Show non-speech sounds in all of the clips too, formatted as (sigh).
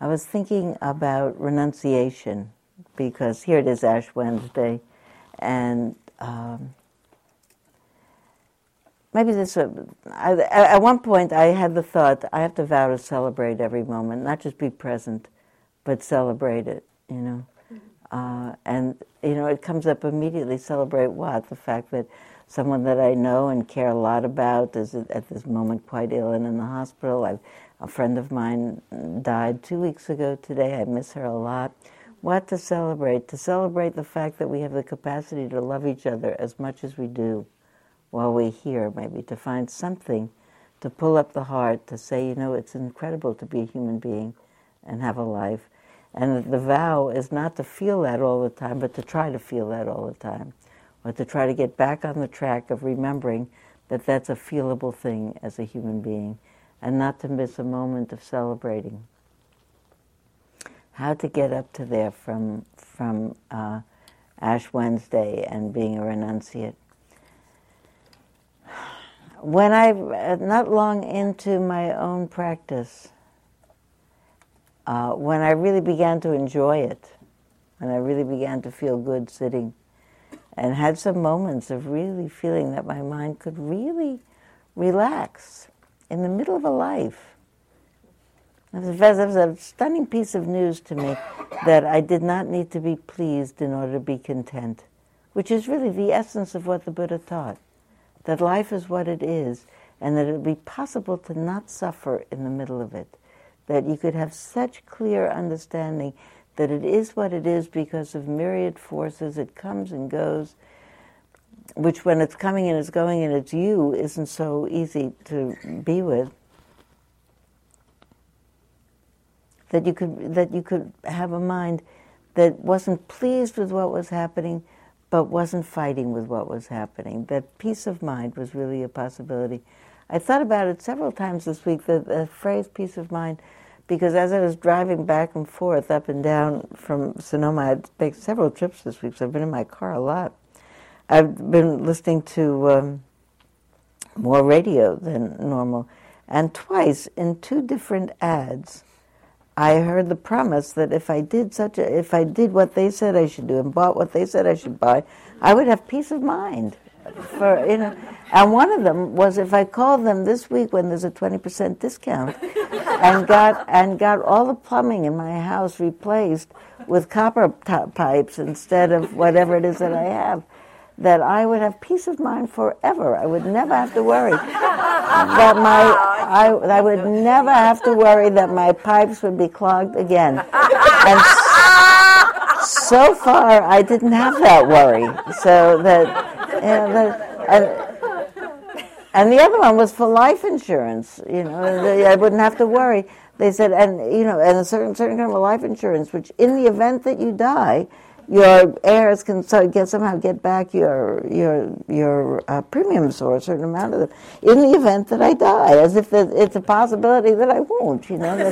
I was thinking about renunciation because here it is Ash Wednesday, and um, maybe this. Uh, I, at one point, I had the thought I have to vow to celebrate every moment, not just be present, but celebrate it. You know, uh, and you know it comes up immediately. Celebrate what? The fact that someone that I know and care a lot about is at this moment quite ill and in the hospital. I've, a friend of mine died two weeks ago today. I miss her a lot. What to celebrate? To celebrate the fact that we have the capacity to love each other as much as we do while we're here, maybe to find something to pull up the heart, to say, you know, it's incredible to be a human being and have a life. And the vow is not to feel that all the time, but to try to feel that all the time, or to try to get back on the track of remembering that that's a feelable thing as a human being, and not to miss a moment of celebrating. How to get up to there from from uh, Ash Wednesday and being a renunciate when I, not long into my own practice, uh, when I really began to enjoy it, when I really began to feel good sitting, and had some moments of really feeling that my mind could really relax in the middle of a life. It was, was a stunning piece of news to me that I did not need to be pleased in order to be content, which is really the essence of what the Buddha taught that life is what it is, and that it would be possible to not suffer in the middle of it. That you could have such clear understanding that it is what it is because of myriad forces, it comes and goes, which when it's coming and it's going and it's you isn't so easy to be with. That you could that you could have a mind that wasn't pleased with what was happening, but wasn't fighting with what was happening. That peace of mind was really a possibility. I thought about it several times this week, the, the phrase peace of mind, because as I was driving back and forth up and down from Sonoma, I'd make several trips this week, so I've been in my car a lot. I've been listening to um, more radio than normal, and twice in two different ads, I heard the promise that if I did such a, if I did what they said I should do and bought what they said I should buy, I would have peace of mind. For you know, and one of them was if I called them this week when there's a twenty percent discount, and got and got all the plumbing in my house replaced with copper t- pipes instead of whatever it is that I have that I would have peace of mind forever. I would never have to worry that my I, I would never have to worry that my pipes would be clogged again. And so far, I didn't have that worry. So that, you know, that and, and the other one was for life insurance. You know, I wouldn't have to worry. They said, and you know, and a certain certain kind of life insurance, which in the event that you die, your heirs can so get somehow get back your your your uh, premiums or a certain amount of them in the event that I die, as if it's a possibility that I won't. You know, (laughs)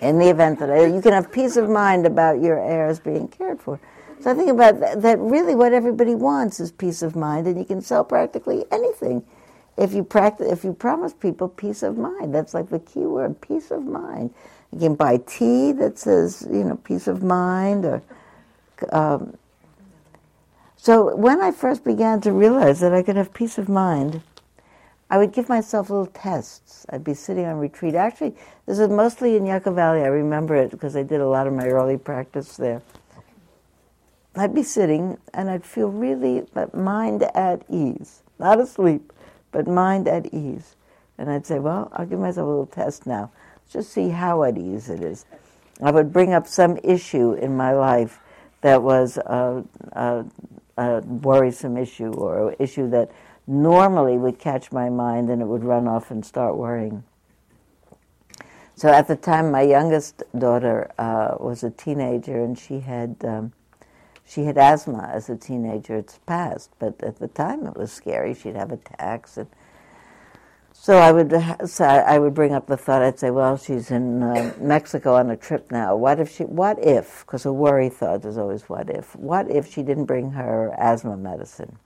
in the event that I, you can have peace of mind about your heirs being cared for. So I think about that, that really what everybody wants is peace of mind, and you can sell practically anything if you practice if you promise people peace of mind. That's like the key word, peace of mind. You can buy tea that says, you know, peace of mind or. Um, so when I first began to realize that I could have peace of mind, I would give myself little tests. I'd be sitting on retreat. Actually, this is mostly in Yucca Valley. I remember it because I did a lot of my early practice there. I'd be sitting and I'd feel really mind at ease, not asleep, but mind at ease. And I'd say, well, I'll give myself a little test now just see how at ease it is. I would bring up some issue in my life that was a, a, a worrisome issue or an issue that normally would catch my mind and it would run off and start worrying. So at the time, my youngest daughter uh, was a teenager, and she had um, she had asthma as a teenager. It's passed, but at the time it was scary. She'd have attacks, and so I would so I would bring up the thought. I'd say, "Well, she's in uh, Mexico on a trip now. What if she? What if? Because a worry thought is always what if. What if she didn't bring her asthma medicine?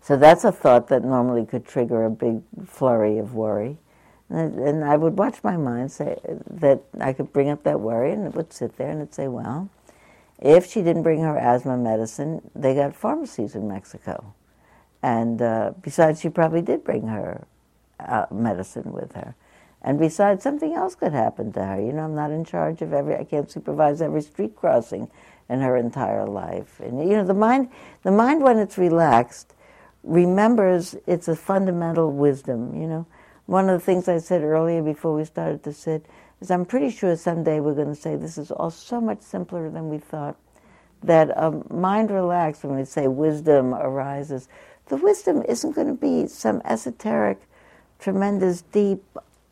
So that's a thought that normally could trigger a big flurry of worry. And, and I would watch my mind say that I could bring up that worry, and it would sit there and it'd say, well, if she didn't bring her asthma medicine, they got pharmacies in Mexico. And uh, besides, she probably did bring her uh, medicine with her. And besides, something else could happen to her. You know, I'm not in charge of every, I can't supervise every street crossing in her entire life. And, you know, the mind, the mind when it's relaxed, remembers it's a fundamental wisdom, you know. One of the things I said earlier before we started to sit is I'm pretty sure someday we're going to say this is all so much simpler than we thought. That a mind relaxed, when we say wisdom arises, the wisdom isn't going to be some esoteric, tremendous, deep,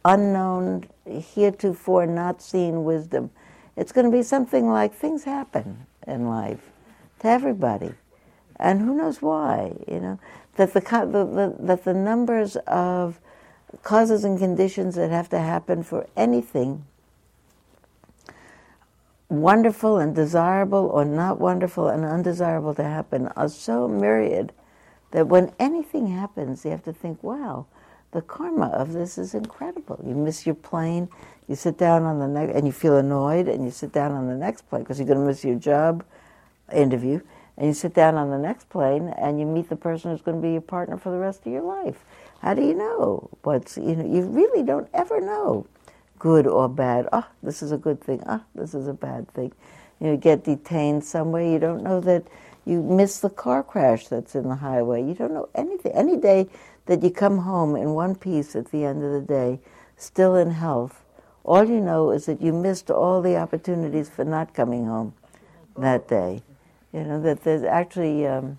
unknown, heretofore not seen wisdom. It's going to be something like things happen in life to everybody, and who knows why? You know that the, the, the that the numbers of causes and conditions that have to happen for anything wonderful and desirable or not wonderful and undesirable to happen are so myriad that when anything happens, you have to think, wow, the karma of this is incredible. You miss your plane, you sit down on the next, and you feel annoyed, and you sit down on the next plane because you're going to miss your job interview, and you sit down on the next plane, and you meet the person who's going to be your partner for the rest of your life. How do you know what's you know? You really don't ever know, good or bad. Oh, this is a good thing. Oh, this is a bad thing. You get detained somewhere. You don't know that you miss the car crash that's in the highway. You don't know anything. Any day that you come home in one piece at the end of the day, still in health, all you know is that you missed all the opportunities for not coming home that day. You know, that there's actually um,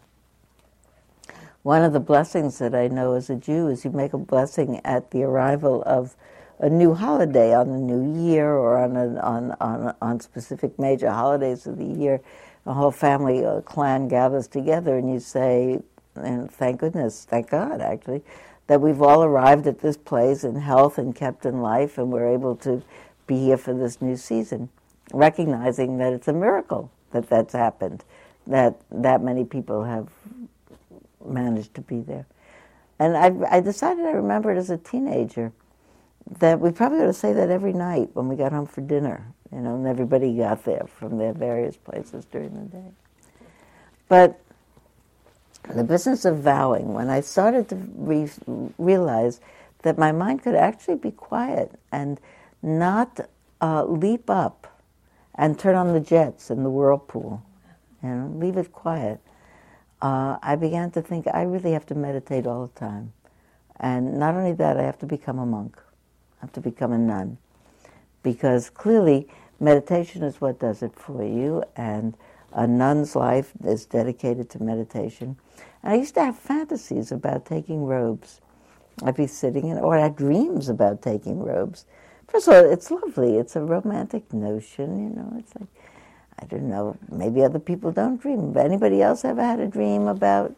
one of the blessings that I know as a Jew is you make a blessing at the arrival of a new holiday on the new year or on, a, on, on, on specific major holidays of the year the whole family uh, clan gathers together and you say, and thank goodness, thank God actually, that we've all arrived at this place in health and kept in life and we're able to be here for this new season, recognizing that it's a miracle that that's happened, that that many people have managed to be there. And I, I decided I remembered as a teenager that we probably ought to say that every night when we got home for dinner you know, and everybody got there from their various places during the day. But the business of vowing, when I started to re- realize that my mind could actually be quiet and not uh, leap up and turn on the jets in the whirlpool, you know, leave it quiet. Uh, I began to think I really have to meditate all the time. And not only that, I have to become a monk. I have to become a nun because clearly meditation is what does it for you, and a nun's life is dedicated to meditation. And I used to have fantasies about taking robes. I'd be sitting in, or I had dreams about taking robes. First of all, it's lovely. It's a romantic notion, you know. It's like, I don't know, maybe other people don't dream. But anybody else ever had a dream about,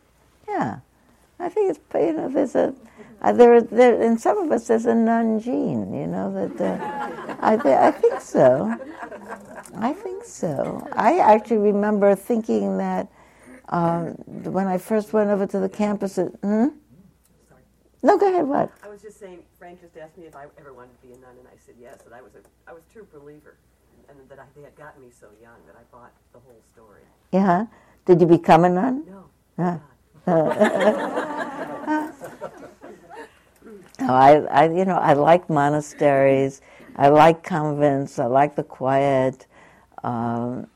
yeah. I think it's, you know, there's a, uh, there, there, in some of us, there's a nun gene, you know, that uh, I, th- I think so. I think so. I actually remember thinking that um, when I first went over to the campus at, hmm? No, go ahead, what? I was just saying, Frank just asked me if I ever wanted to be a nun, and I said yes, that I was a, I was a true believer, and that I, they had gotten me so young that I bought the whole story. Yeah? Did you become a nun? No. (laughs) (laughs) I, I, you know, I like monasteries. I like convents. I like the quiet. Um,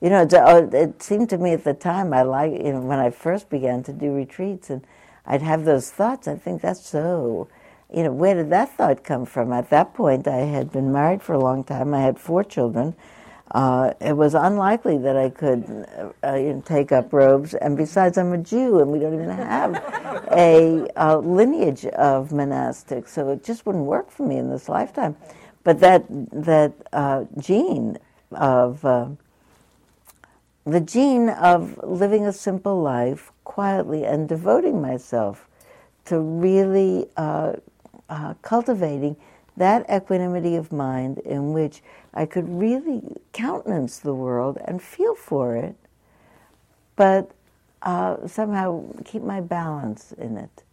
you know, uh, it seemed to me at the time I like, you know, when I first began to do retreats, and I'd have those thoughts. I think that's so. You know, where did that thought come from? At that point, I had been married for a long time. I had four children. Uh, it was unlikely that I could uh, take up robes. And besides, I'm a Jew, and we don't even have a, a, lineage of monastics, so it just wouldn't work for me in this lifetime. But that that uh, gene of uh, the gene of living a simple life quietly and devoting myself to really uh, uh, cultivating that equanimity of mind in which I could really countenance the world and feel for it, but uh, somehow keep my balance in it,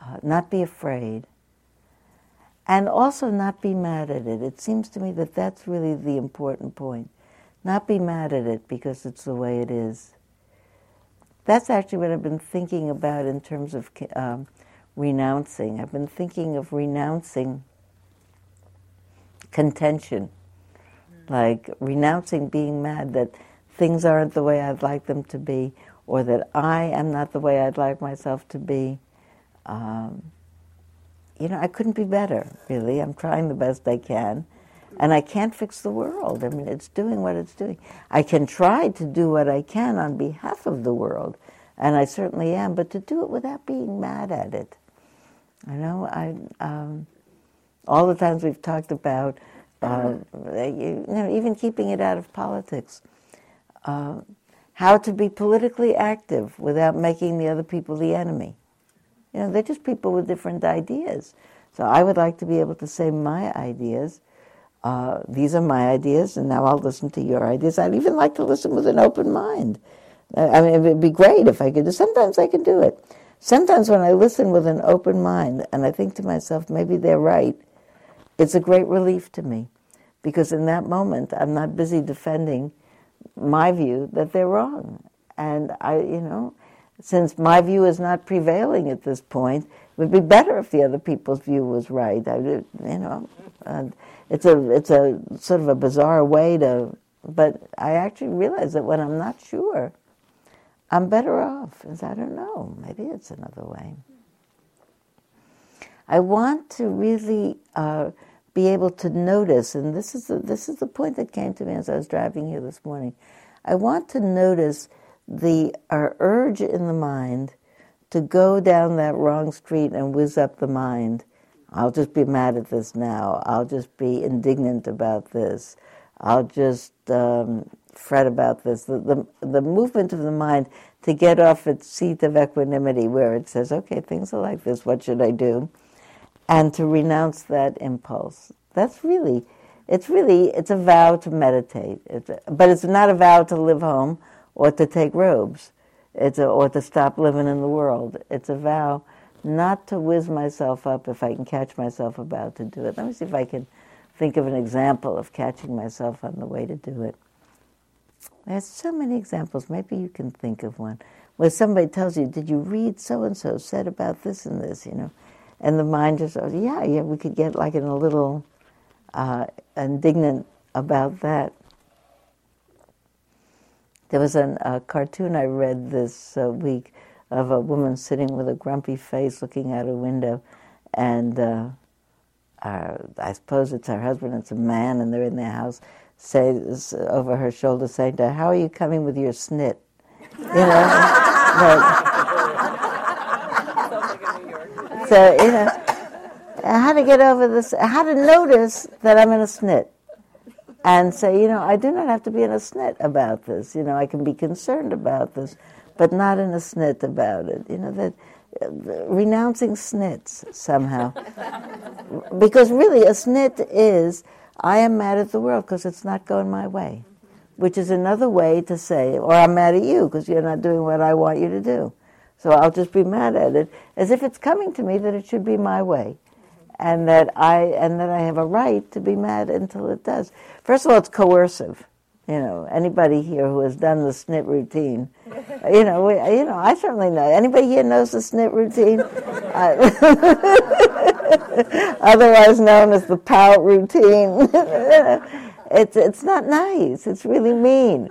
uh, not be afraid. and also not be mad at it. It seems to me that that's really the important point. Not be mad at it because it's the way it is. That's actually what I've been thinking about in terms of um, renouncing. I've been thinking of renouncing contention. Like renouncing being mad that things aren't the way I'd like them to be, or that I am not the way I'd like myself to be. Um, you know, I couldn't be better, really. I'm trying the best I can. And I can't fix the world. I mean, it's doing what it's doing. I can try to do what I can on behalf of the world, and I certainly am, but to do it without being mad at it. You know, I, um, all the times we've talked about, uh, you know, even keeping it out of politics, uh, how to be politically active without making the other people the enemy. You know, they're just people with different ideas. So I would like to be able to say my ideas. Uh, these are my ideas, and now I'll listen to your ideas. I'd even like to listen with an open mind. Uh, I mean, it'd be great if I could do. Sometimes I can do it. Sometimes when I listen with an open mind, and I think to myself, maybe they're right, it's a great relief to me, because in that moment I'm not busy defending my view that they're wrong, and I, you know, since my view is not prevailing at this point, it would be better if the other people's view was right. I, you know, it's a it's a sort of a bizarre way to, but I actually realize that when I'm not sure, I'm better off. As I don't know, maybe it's another way. I want to really uh, be able to notice, and this is the, this is the point that came to me as I was driving here this morning. I want to notice the our urge in the mind to go down that wrong street and whiz up the mind. I'll just be mad at this now. I'll just be indignant about this. I'll just um, fret about this. The, the, the movement of the mind to get off its seat of equanimity where it says, okay, things are like this, what should I do? And to renounce that impulse. That's really, it's really, it's a vow to meditate. It's a, but it's not a vow to live home or to take robes, it's a, or to stop living in the world. It's a vow not to whiz myself up if I can catch myself about to do it. Let me see if I can think of an example of catching myself on the way to do it. There's so many examples. Maybe you can think of one where somebody tells you, "Did you read so and so said about this and this?" You know, and the mind just goes, "Yeah, yeah." We could get like in a little uh, indignant about that. There was an, a cartoon I read this uh, week of a woman sitting with a grumpy face looking out a window, and uh, uh, I suppose it's her husband, it's a man, and they're in their house, says over her shoulder, saying to her, How are you coming with your snit? You know? (laughs) but, so, you know, how to get over this, how to notice that I'm in a snit and say, you know, I do not have to be in a snit about this. You know, I can be concerned about this, but not in a snit about it. You know, that uh, renouncing snits somehow. because really, a snit is, I am mad at the world because it's not going my way, which is another way to say, or I'm mad at you because you're not doing what I want you to do. So I'll just be mad at it, as if it's coming to me that it should be my way and that I and that I have a right to be mad until it does. First of all, it's coercive. You know, anybody here who has done the SNIT routine, (laughs) you know, we, you know, I certainly know. Anybody here knows the SNIT routine, (laughs) otherwise known as the pout routine. (laughs) it's it's not nice. It's really mean.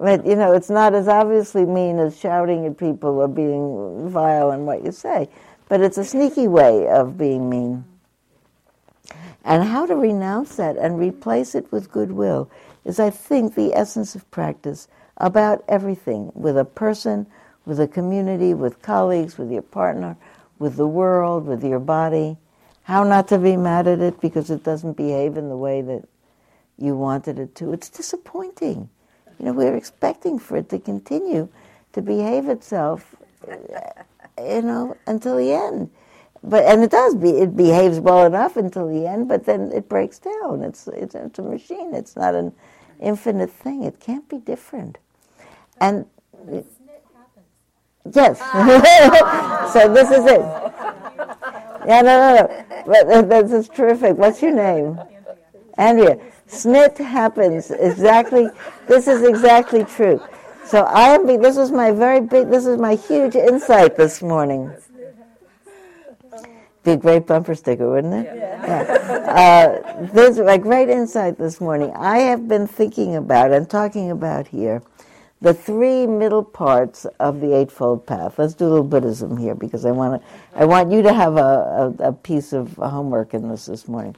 But you know, it's not as obviously mean as shouting at people or being vile in what you say. But it's a sneaky way of being mean. And how to renounce that and replace it with goodwill is, I think, the essence of practice about everything with a person, with a community, with colleagues, with your partner, with the world, with your body. How not to be mad at it because it doesn't behave in the way that you wanted it to. It's disappointing. You know, we're expecting for it to continue to behave itself, you know, until the end but and it does be it behaves well enough until the end, but then it breaks down. It's it's, it's a machine. It's not an infinite thing. It can't be different. And yes, (laughs) so this is it. Yeah, no, no, no. But uh, that's, that's terrific. What's your name? Andrea. SNIT happens exactly. This is exactly true. So I am. This is my very big. This is my huge insight this morning. Be a great bumper sticker, wouldn't it? Yeah. yeah. Uh, this is my great insight this morning. I have been thinking about and talking about here the three middle parts of the Eightfold Path. Let's do a little Buddhism here because I want to. I want you to have a, a, a piece of homework in this this morning.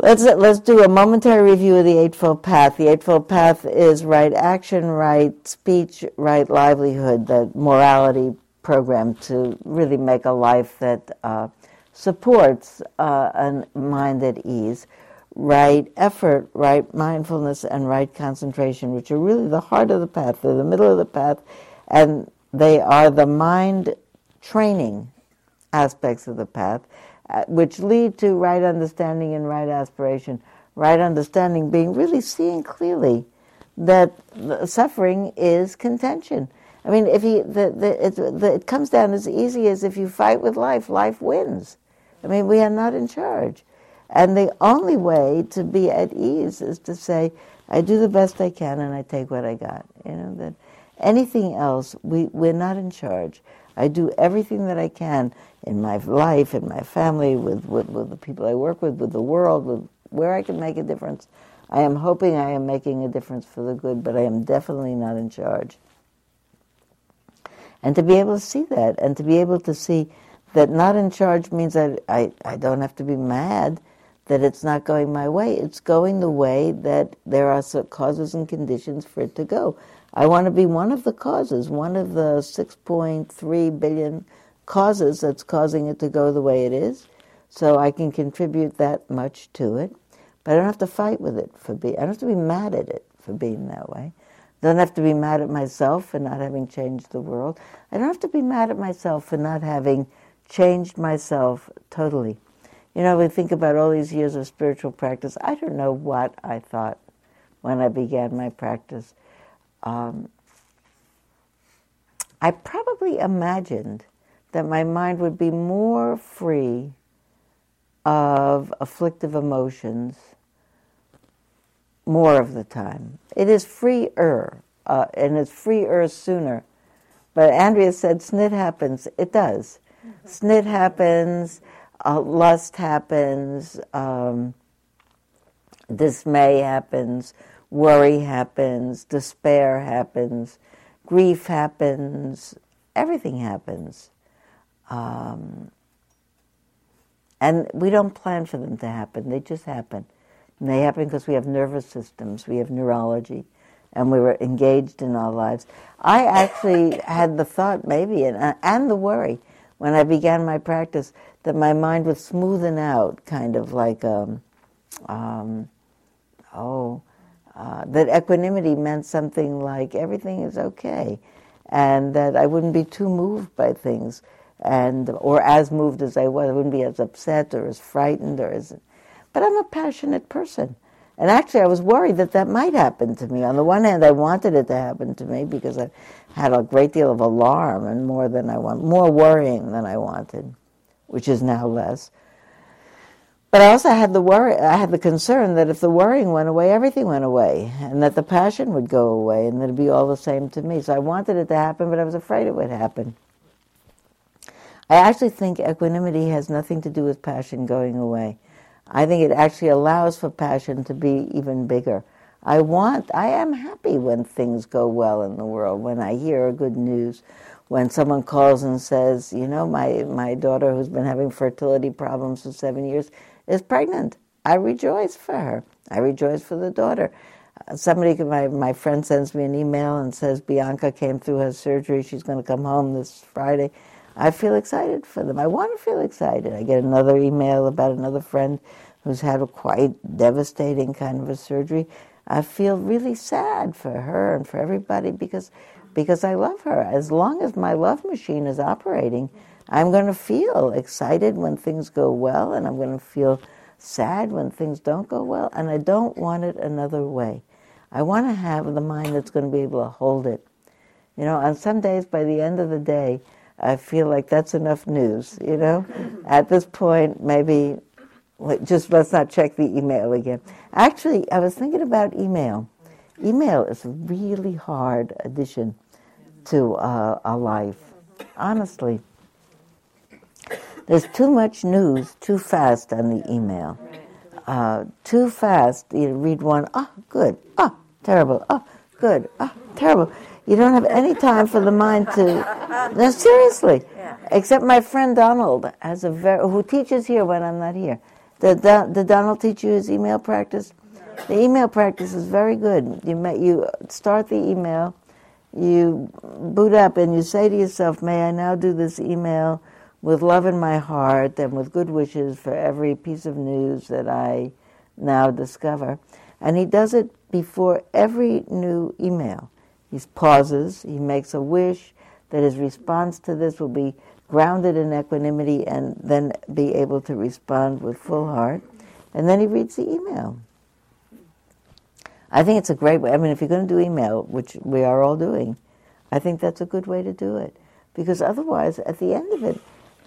Let's let's do a momentary review of the Eightfold Path. The Eightfold Path is right action, right speech, right livelihood. The morality program to really make a life that uh, supports uh, a mind at ease. Right effort, right mindfulness, and right concentration, which are really the heart of the path. They're the middle of the path, and they are the mind training aspects of the path Uh, which lead to right understanding and right aspiration. Right understanding being really seeing clearly that suffering is contention. I mean, if you, the, the, it, the, it comes down as easy as if you fight with life, life wins. I mean, we are not in charge. And the only way to be at ease is to say, I do the best I can and I take what I got. You know, that anything else, we, we're not in charge. I do everything that I can in my life, in my family, with, with, with the people I work with, with the world, with where I can make a difference. I am hoping I am making a difference for the good, but I am definitely not in charge. And to be able to see that, and to be able to see that not in charge means that I, I don't have to be mad that it's not going my way. It's going the way that there are causes and conditions for it to go. I want to be one of the causes, one of the 6.3 billion causes that's causing it to go the way it is. So I can contribute that much to it. But I don't have to fight with it for being, I don't have to be mad at it for being that way. I don't have to be mad at myself for not having changed the world. I don't have to be mad at myself for not having changed myself totally. You know, we think about all these years of spiritual practice. I don't know what I thought when I began my practice um, I probably imagined that my mind would be more free of afflictive emotions more of the time. It is freer, uh, and it's freer sooner. But Andrea said snit happens. It does. Mm-hmm. Snit happens, uh, lust happens, um, dismay happens, worry happens, despair happens, grief happens, everything happens. Um, and we don't plan for them to happen, they just happen. And they happen because we have nervous systems, we have neurology, and we were engaged in our lives. I actually (laughs) had the thought, maybe, and, and the worry, when I began my practice, that my mind would smoothen out, kind of like, um, um, oh, uh, that equanimity meant something like everything is okay, and that I wouldn't be too moved by things, and or as moved as I was. I wouldn't be as upset or as frightened or as. But I'm a passionate person. And actually, I was worried that that might happen to me. On the one hand, I wanted it to happen to me because I had a great deal of alarm and more than I want, more worrying than I wanted, which is now less. But I also had the worry, I had the concern that if the worrying went away, everything went away, and that the passion would go away, and that it'd be all the same to me. So I wanted it to happen, but I was afraid it would happen. I actually think equanimity has nothing to do with passion going away. I think it actually allows for passion to be even bigger. I want, I am happy when things go well in the world, when I hear good news, when someone calls and says, you know, my, my daughter who's been having fertility problems for seven years is pregnant. I rejoice for her. I rejoice for the daughter. Uh, somebody, my, my friend sends me an email and says Bianca came through her surgery. She's going to come home this Friday. I feel excited for them. I want to feel excited. I get another email about another friend who's had a quite devastating kind of a surgery. I feel really sad for her and for everybody because because I love her. As long as my love machine is operating, I'm going to feel excited when things go well, and I'm going to feel sad when things don't go well, and I don't want it another way. I want to have the mind that's going to be able to hold it. You know, on some days, by the end of the day, I feel like that's enough news, you know? (laughs) At this point, maybe just let's not check the email again. Actually, I was thinking about email. Email is a really hard addition to uh, a life, honestly. There's too much news too fast on the email. Uh, too fast, you read one, oh, good, oh, terrible, oh, good, oh, terrible. You don't have any time for the mind to. No, seriously. Except my friend Donald has a very who teaches here when I'm not here. Did, did Donald teach you his email practice? The email practice is very good. You may, you start the email, you boot up, and you say to yourself, "May I now do this email with love in my heart and with good wishes for every piece of news that I now discover." And he does it before every new email. He pauses, he makes a wish that his response to this will be grounded in equanimity and then be able to respond with full heart. And then he reads the email. I think it's a great way. I mean, if you're going to do email, which we are all doing, I think that's a good way to do it. Because otherwise, at the end of it,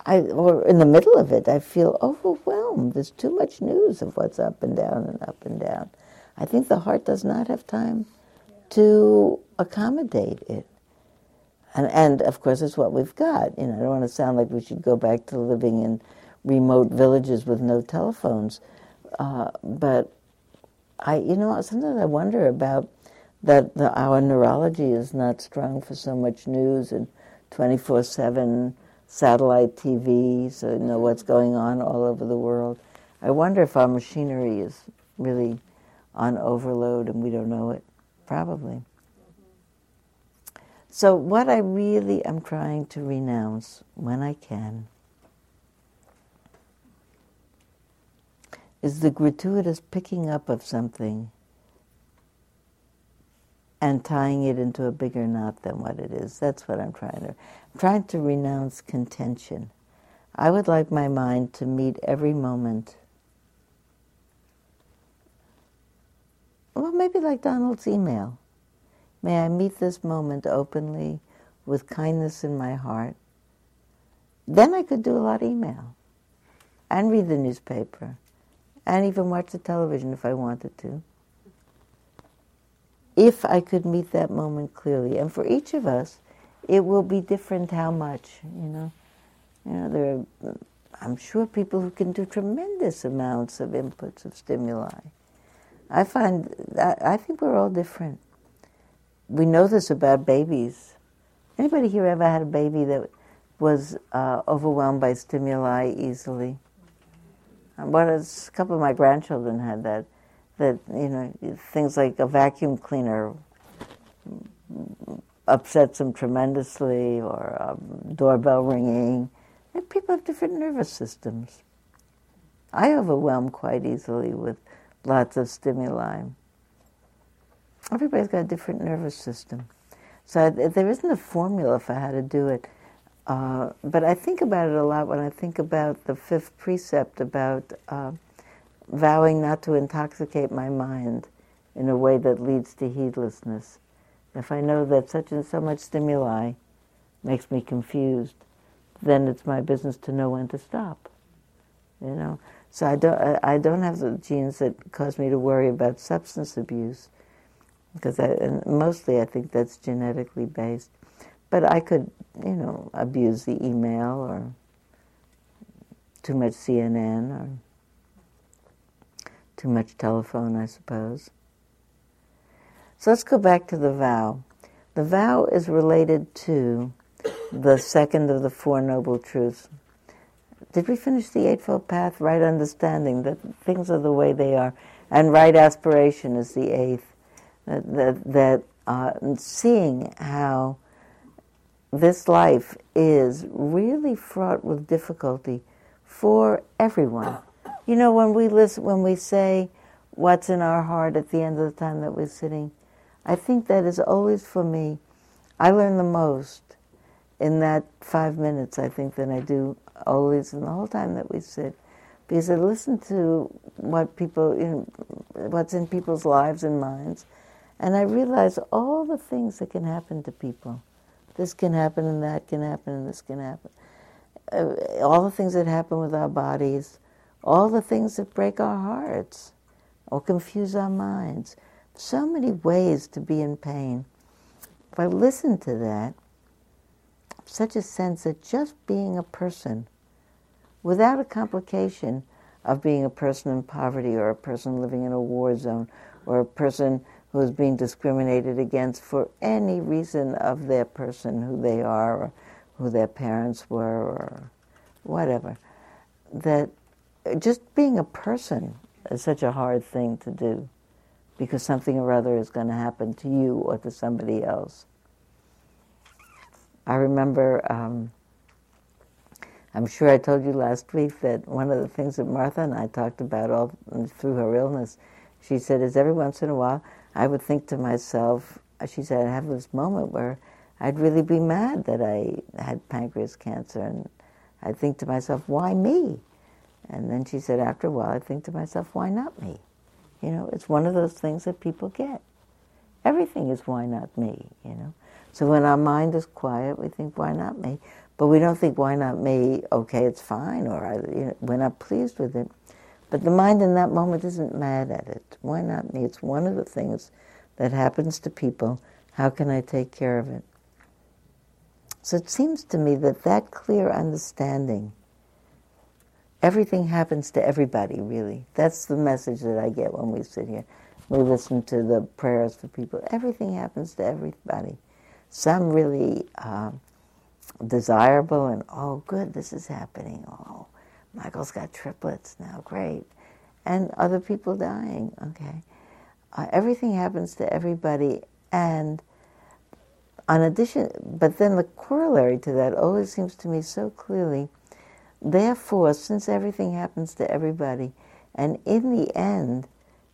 I, or in the middle of it, I feel overwhelmed. There's too much news of what's up and down and up and down. I think the heart does not have time to accommodate it. And, and of course, it's what we've got. You know, I don't want to sound like we should go back to living in remote villages with no telephones. Uh, but I, you know, sometimes I wonder about that the, our neurology is not strong for so much news and 24/7 satellite TV, so you know mm-hmm. what's going on all over the world. I wonder if our machinery is really on overload and we don't know it. Probably. Mm-hmm. So, what I really am trying to renounce when I can is the gratuitous picking up of something and tying it into a bigger knot than what it is. That's what I'm trying to. Trying to renounce contention. I would like my mind to meet every moment. Well, maybe like Donald's email. May I meet this moment openly with kindness in my heart. Then I could do a lot of email and read the newspaper and even watch the television if I wanted to. If I could meet that moment clearly. And for each of us, it will be different how much, you know. You know, there are, I'm sure people who can do tremendous amounts of inputs of stimuli. I find I think we're all different we know this about babies. Anybody here ever had a baby that was uh, overwhelmed by stimuli easily? Is, a couple of my grandchildren had that. That you know things like a vacuum cleaner upsets them tremendously, or a doorbell ringing. And people have different nervous systems. I overwhelm quite easily with lots of stimuli everybody's got a different nervous system. So there isn't a formula for how to do it. Uh, but I think about it a lot when I think about the fifth precept about uh, vowing not to intoxicate my mind in a way that leads to heedlessness. If I know that such and so much stimuli makes me confused, then it's my business to know when to stop. You know, so I don't I don't have the genes that cause me to worry about substance abuse because I, mostly I think that's genetically based. But I could, you know, abuse the email or too much CNN or too much telephone, I suppose. So let's go back to the vow. The vow is related to the second of the Four Noble Truths. Did we finish the Eightfold Path? Right understanding that things are the way they are, and right aspiration is the eighth that, that uh, seeing how this life is really fraught with difficulty for everyone. You know, when we listen, when we say what's in our heart at the end of the time that we're sitting, I think that is always for me. I learn the most in that five minutes. I think than I do always in the whole time that we sit, because I listen to what people, you know, what's in people's lives and minds, and I realize all the things that can happen to people This can happen, and that can happen, and this can happen. Uh, all the things that happen with our bodies, all the things that break our hearts or confuse our minds. So many ways to be in pain. If I listen to that, such a sense that just being a person, without a complication of being a person in poverty or a person living in a war zone or a person who is being discriminated against for any reason of their person, who they are, or who their parents were, or whatever. That just being a person is such a hard thing to do because something or other is going to happen to you or to somebody else. I remember, um, I'm sure I told you last week that one of the things that Martha and I talked about all through her illness, she said, is every once in a while I would think to myself, she said, I have this moment where I'd really be mad that I had pancreas cancer. And I'd think to myself, why me? And then she said, after a while, I'd think to myself, why not me? You know, it's one of those things that people get. Everything is why not me, you know. So when our mind is quiet, we think, why not me? But we don't think, why not me? Okay, it's fine, or I, you know, we're not pleased with it. But the mind in that moment isn't mad at it. Why not me? It's one of the things that happens to people. How can I take care of it? So it seems to me that that clear understanding, everything happens to everybody, really. That's the message that I get when we sit here. We listen to the prayers for people. Everything happens to everybody. Some really uh, desirable and, oh, good, this is happening. Oh, Michael's got triplets now, great. And other people dying, okay. Uh, everything happens to everybody, and on addition, but then the corollary to that always seems to me so clearly. Therefore, since everything happens to everybody, and in the end,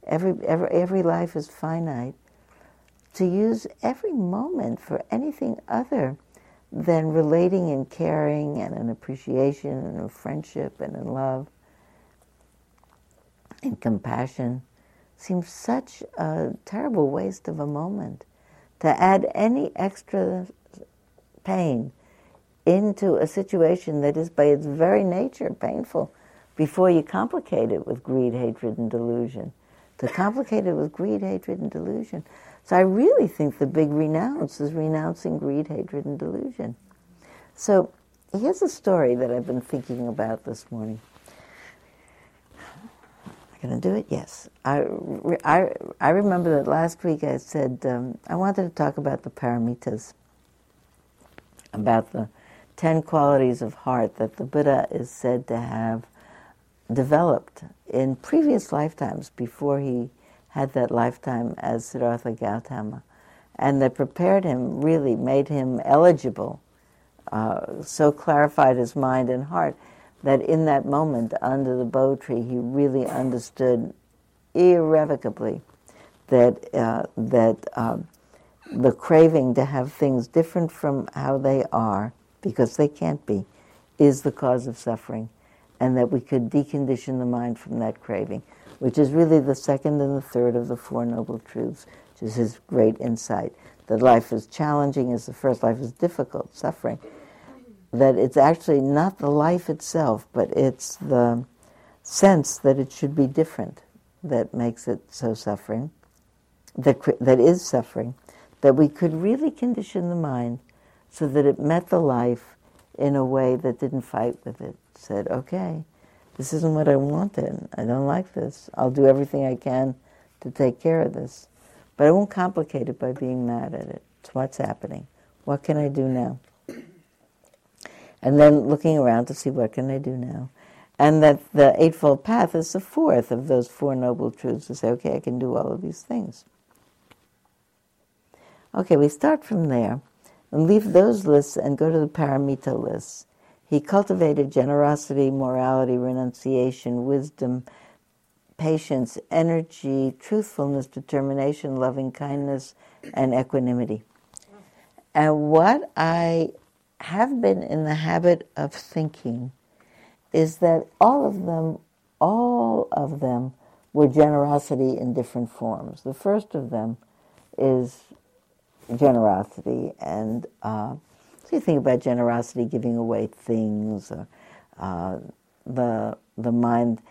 every, every, every life is finite, to use every moment for anything other than relating and caring and an appreciation and a friendship and in love and compassion seems such a terrible waste of a moment. To add any extra pain into a situation that is by its very nature painful before you complicate it with greed, hatred, and delusion. To complicate it with greed, hatred, and delusion so I really think the big renounce is renouncing greed, hatred, and delusion. So here's a story that I've been thinking about this morning. Am I going to do it? Yes. I, I, I remember that last week I said um, I wanted to talk about the paramitas, about the ten qualities of heart that the Buddha is said to have developed in previous lifetimes before he had that lifetime as Siddhartha Gautama. And that prepared him, really made him eligible, uh, so clarified his mind and heart that in that moment under the bo tree, he really understood irrevocably that, uh, that uh, the craving to have things different from how they are, because they can't be, is the cause of suffering, and that we could decondition the mind from that craving which is really the second and the third of the Four Noble Truths, which is his great insight. That life is challenging as the first, life is difficult, suffering. That it's actually not the life itself, but it's the sense that it should be different that makes it so suffering, that, that is suffering, that we could really condition the mind so that it met the life in a way that didn't fight with it. Said, okay, this isn't what I wanted. I don't like this. I'll do everything I can to take care of this. But I won't complicate it by being mad at it. It's what's happening. What can I do now? And then looking around to see what can I do now. And that the Eightfold Path is the fourth of those Four Noble Truths to say, okay, I can do all of these things. Okay, we start from there and leave those lists and go to the paramita lists. He cultivated generosity, morality, renunciation, wisdom, patience, energy, truthfulness, determination, loving kindness, and equanimity. And what I have been in the habit of thinking is that all of them, all of them were generosity in different forms. The first of them is generosity, and uh, So you think about generosity, giving away things, or uh, the the mind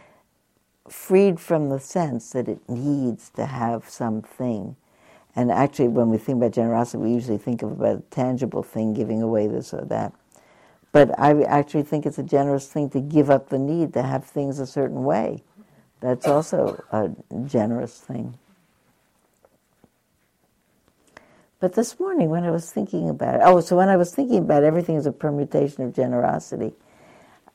freed from the sense that it needs to have something. And actually, when we think about generosity, we usually think of about a tangible thing, giving away this or that. But I actually think it's a generous thing to give up the need to have things a certain way. That's also a generous thing. But this morning, when I was thinking about it, oh, so when I was thinking about everything as a permutation of generosity,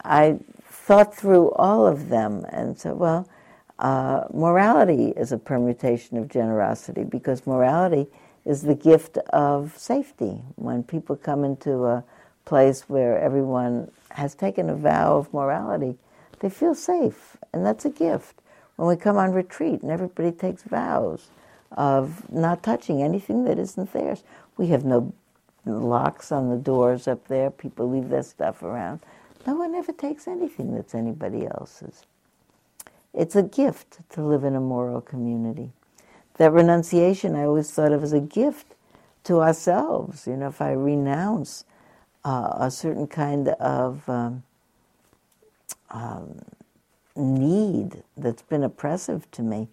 I thought through all of them and said, well, uh, morality is a permutation of generosity because morality is the gift of safety. When people come into a place where everyone has taken a vow of morality, they feel safe, and that's a gift. When we come on retreat and everybody takes vows of not touching anything that isn't theirs, we have no locks on the doors up there, people leave their stuff around. No one ever takes anything that's anybody else's. It's a gift to live in a moral community. That renunciation I always thought of as a gift to ourselves. You know, if I renounce uh, a certain kind of um, um, need that's been oppressive to me,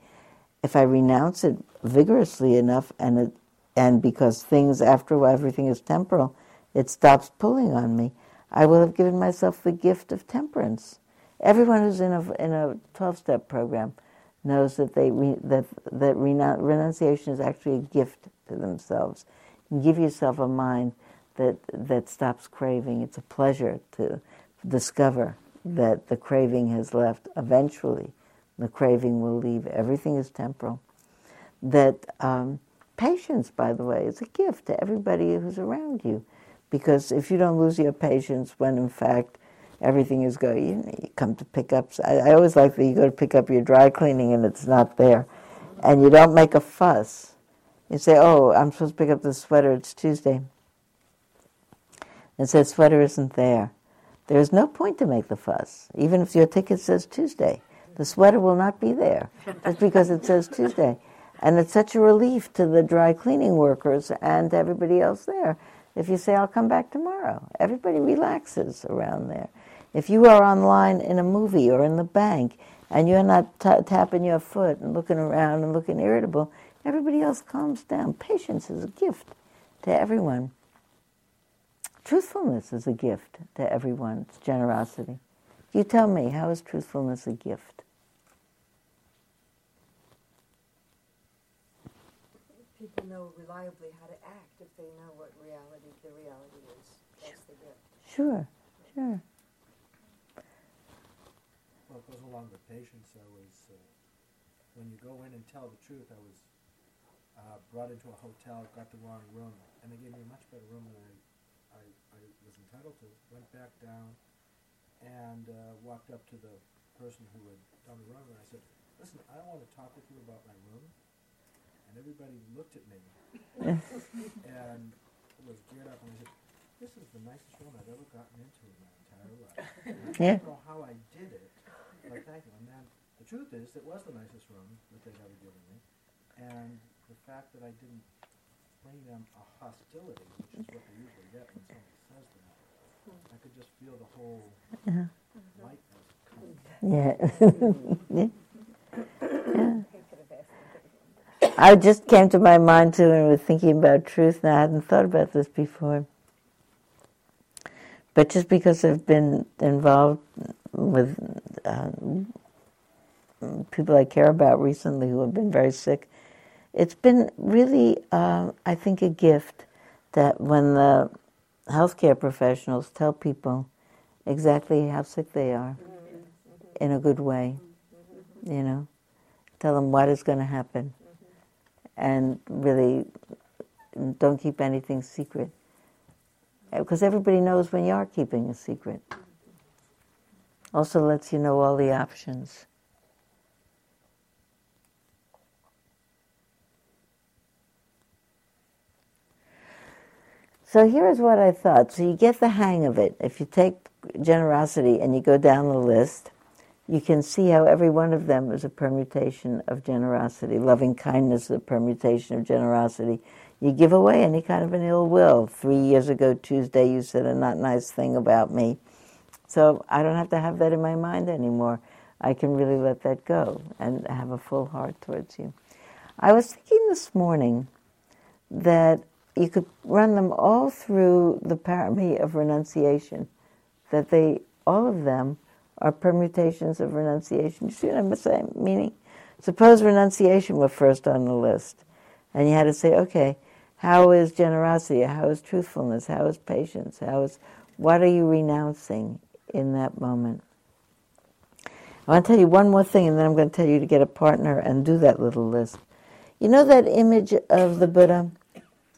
if I renounce it vigorously enough, and it, and because things after everything is temporal, it stops pulling on me. I will have given myself the gift of temperance. Everyone who's in a in a twelve step program knows that they that that renunciation is actually a gift to themselves. You give yourself a mind that that stops craving. It's a pleasure to discover that the craving has left. Eventually, the craving will leave. Everything is temporal. That um, patience, by the way, is a gift to everybody who's around you, because if you don't lose your patience when, in fact, everything is going, you, know, you come to pick up. I, I always like that you go to pick up your dry cleaning and it's not there, and you don't make a fuss. You say, "Oh, I'm supposed to pick up the sweater. It's Tuesday." It says sweater isn't there. There is no point to make the fuss, even if your ticket says Tuesday. The sweater will not be there just because it says Tuesday. And it's such a relief to the dry cleaning workers and to everybody else there. If you say, I'll come back tomorrow, everybody relaxes around there. If you are online in a movie or in the bank and you're not t- tapping your foot and looking around and looking irritable, everybody else calms down. Patience is a gift to everyone. Truthfulness is a gift to everyone. It's generosity. You tell me, how is truthfulness a gift? People know reliably how to act if they know what reality the reality is. That's the gift. Sure, sure. Well, it goes along with patience. I was, uh, when you go in and tell the truth, I was uh, brought into a hotel, got the wrong room, and they gave me a much better room than I I was entitled to, went back down and uh, walked up to the person who had done the room, and I said, listen, I want to talk with you about my room. And everybody looked at me (laughs) and was geared up, and I said, this is the nicest room I've ever gotten into in my entire life. (laughs) I don't know how I did it, but thank you. And then the truth is, it was the nicest room that they'd ever given me. And the fact that I didn't bring them a hostility, which is what they usually get when somebody says that, I could just feel the whole uh-huh. Yeah. (laughs) yeah. I just came to my mind too when we were thinking about truth, and I hadn't thought about this before. But just because I've been involved with uh, people I care about recently who have been very sick, it's been really, uh, I think, a gift that when the healthcare professionals tell people exactly how sick they are in a good way, you know, tell them what is going to happen, and really don't keep anything secret. Uh, because everybody knows when you are keeping a secret. Also lets you know all the options. So here's what I thought. So you get the hang of it. If you take generosity and you go down the list you can see how every one of them is a permutation of generosity. Loving kindness is a permutation of generosity. You give away any kind of an ill will. Three years ago, Tuesday, you said a not nice thing about me. So I don't have to have that in my mind anymore. I can really let that go and have a full heart towards you. I was thinking this morning that you could run them all through the parami of renunciation, that they, all of them, are permutations of renunciation. You see what I'm saying? Meaning, suppose renunciation were first on the list, and you had to say, okay, how is generosity? How is truthfulness? How is patience? How is what are you renouncing in that moment? I want to tell you one more thing, and then I'm going to tell you to get a partner and do that little list. You know that image of the Buddha